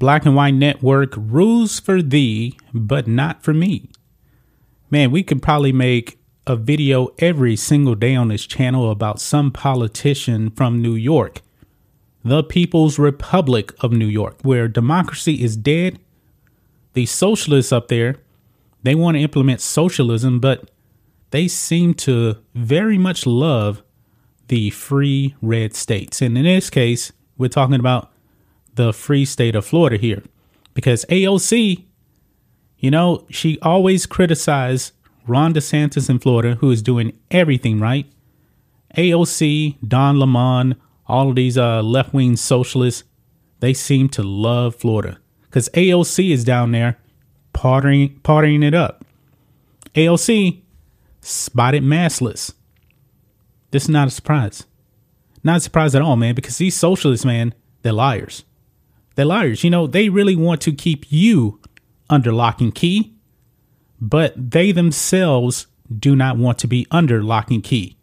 Black and White Network rules for thee, but not for me. Man, we could probably make a video every single day on this channel about some politician from New York, the People's Republic of New York, where democracy is dead. The socialists up there, they want to implement socialism, but they seem to very much love the free red states. And in this case, we're talking about the free state of Florida here because AOC, you know, she always criticized Ron DeSantis in Florida, who is doing everything right. AOC, Don Lemon, all of these uh, left wing socialists, they seem to love Florida because AOC is down there partying, partying it up. AOC spotted massless. This is not a surprise. Not a surprise at all, man, because these socialists, man, they're liars. They're liars. You know, they really want to keep you under lock and key, but they themselves do not want to be under lock and key.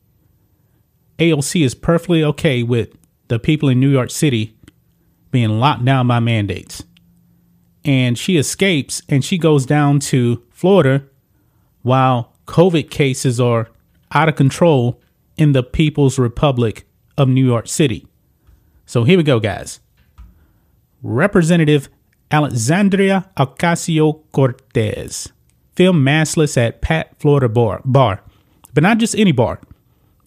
AOC is perfectly okay with the people in New York City being locked down by mandates. And she escapes and she goes down to Florida while COVID cases are out of control in the People's Republic of New York City. So here we go, guys. Representative Alexandria Ocasio Cortez filmed maskless at Pat Florida bar, bar, but not just any bar.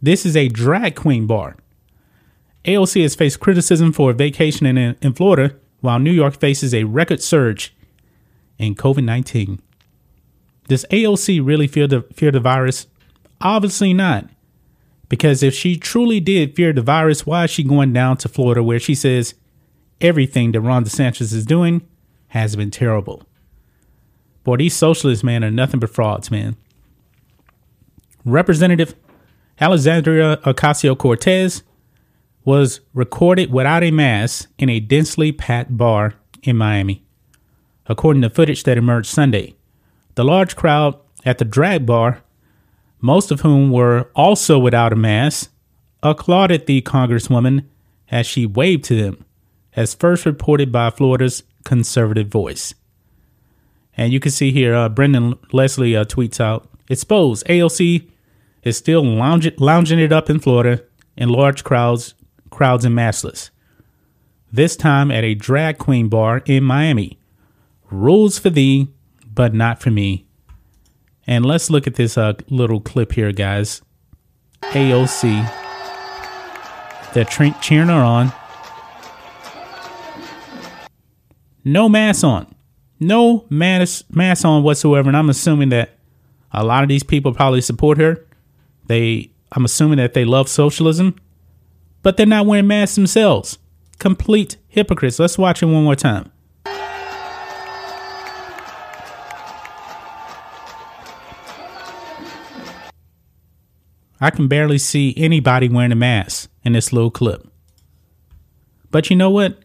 This is a drag queen bar. AOC has faced criticism for vacation in, in Florida, while New York faces a record surge in COVID 19. Does AOC really fear the fear the virus? Obviously not. Because if she truly did fear the virus, why is she going down to Florida where she says everything that Ron DeSantis is doing has been terrible? Boy, these socialists, man, are nothing but frauds, man. Representative Alexandria Ocasio Cortez was recorded without a mask in a densely packed bar in Miami, according to footage that emerged Sunday. The large crowd at the drag bar, most of whom were also without a mask, applauded the Congresswoman as she waved to them, as first reported by Florida's conservative voice. And you can see here, uh, Brendon Leslie uh, tweets out, exposed AOC is still lounging, lounging it up in Florida in large crowds, crowds and maskless. This time at a drag queen bar in Miami. Rules for thee, but not for me. And let's look at this uh, little clip here, guys. AOC. They're tre- cheering her on. No mask on. No mask, mask on whatsoever. And I'm assuming that a lot of these people probably support her. They, I'm assuming that they love socialism, but they're not wearing masks themselves. Complete hypocrites. Let's watch it one more time. I can barely see anybody wearing a mask in this little clip. But you know what?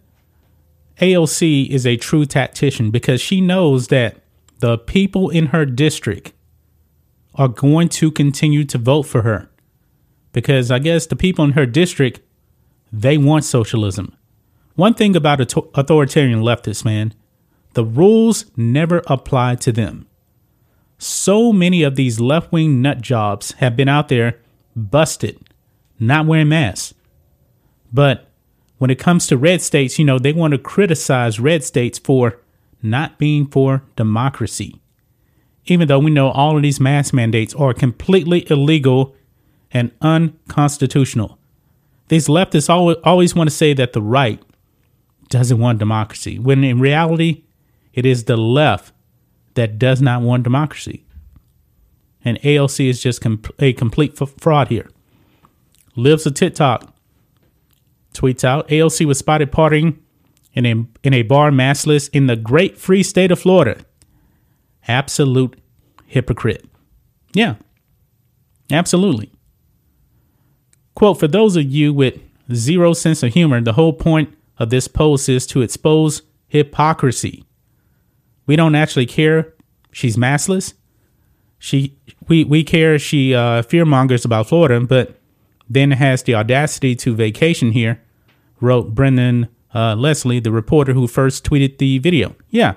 AOC is a true tactician because she knows that the people in her district are going to continue to vote for her. Because I guess the people in her district, they want socialism. One thing about authoritarian leftists, man, the rules never apply to them. So many of these left wing nut jobs have been out there busted, not wearing masks. But when it comes to red states, you know, they want to criticize red states for not being for democracy. Even though we know all of these mask mandates are completely illegal and unconstitutional. These leftists always, always want to say that the right doesn't want democracy, when in reality, it is the left that does not want democracy and AOC is just com- a complete f- fraud here. Libs of TikTok tweets out AOC was spotted partying in a in a bar maskless in the great free state of Florida. Absolute hypocrite. Yeah. Absolutely. Quote For those of you with zero sense of humor, the whole point of this post is to expose hypocrisy. We don't actually care she's maskless. She we we care she uh, fearmongers about Florida, but then has the audacity to vacation here, wrote Brendon uh, Leslie, the reporter who first tweeted the video. Yeah,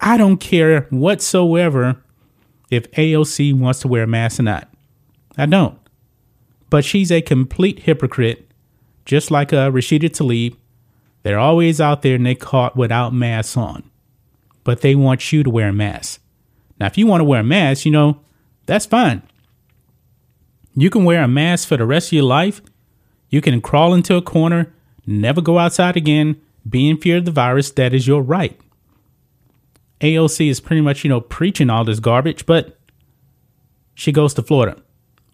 I don't care whatsoever if AOC wants to wear a mask or not. I don't. But she's a complete hypocrite, just like uh, Rashida Tlaib. They're always out there and they caught without masks on. But they want you to wear a mask. Now, if you want to wear a mask, you know, that's fine. You can wear a mask for the rest of your life. You can crawl into a corner, never go outside again, be in fear of the virus. That is your right. AOC is pretty much, you know, preaching all this garbage, but she goes to Florida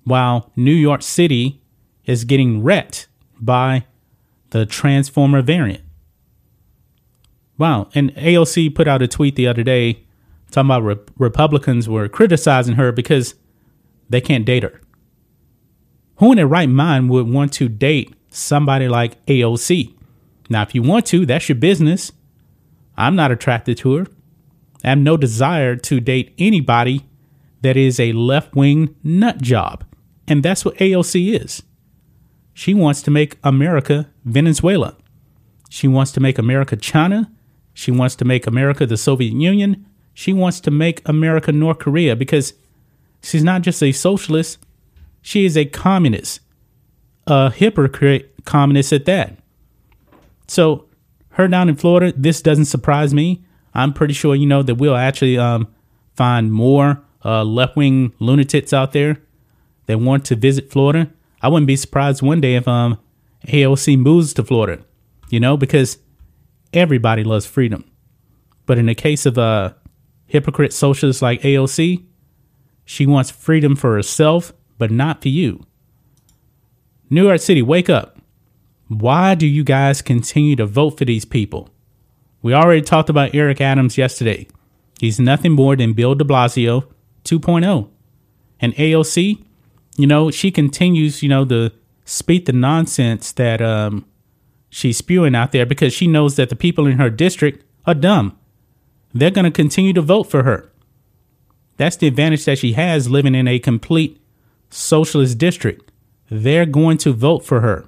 while New York City is getting wrecked by the Transformer variant. Wow. And AOC put out a tweet the other day talking about re- Republicans were criticizing her because they can't date her. Who in their right mind would want to date somebody like AOC? Now, if you want to, that's your business. I'm not attracted to her. I have no desire to date anybody that is a left wing nut job. And that's what AOC is. She wants to make America Venezuela. She wants to make America China. She wants to make America the Soviet Union. She wants to make America North Korea because she's not just a socialist, she is a communist, a hypocrite communist at that. So, her down in Florida, this doesn't surprise me. I'm pretty sure you know that we'll actually um, find more uh, left wing lunatics out there that want to visit Florida. I wouldn't be surprised one day if um, AOC moves to Florida, you know, because everybody loves freedom. But in the case of a uh, hypocrite socialist like AOC, she wants freedom for herself, but not for you. New York City, wake up. Why do you guys continue to vote for these people? We already talked about Eric Adams yesterday. He's nothing more than Bill de Blasio 2.0. And AOC, you know, she continues, you know, to speak the nonsense that um, she's spewing out there because she knows that the people in her district are dumb. They're going to continue to vote for her. That's the advantage that she has living in a complete socialist district. They're going to vote for her.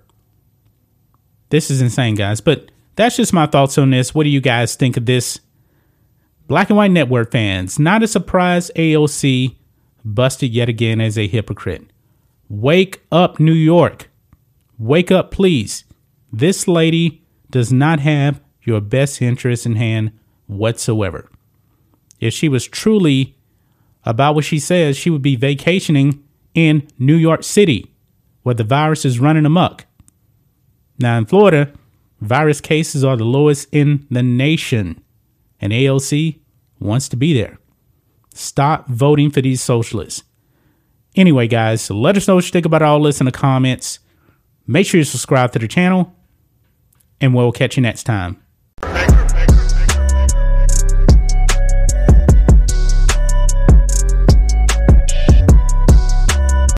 This is insane, guys. But that's just my thoughts on this. What do you guys think of this? Black and White Network fans, not a surprise AOC busted yet again as a hypocrite. Wake up, New York. Wake up, please. This lady does not have your best interest in hand whatsoever. If she was truly about what she says, she would be vacationing in New York City, where the virus is running amok. Now, in Florida, Virus cases are the lowest in the nation, and AOC wants to be there. Stop voting for these socialists. Anyway, guys, let us know what you think about all this in the comments. Make sure you subscribe to the channel, and we'll catch you next time.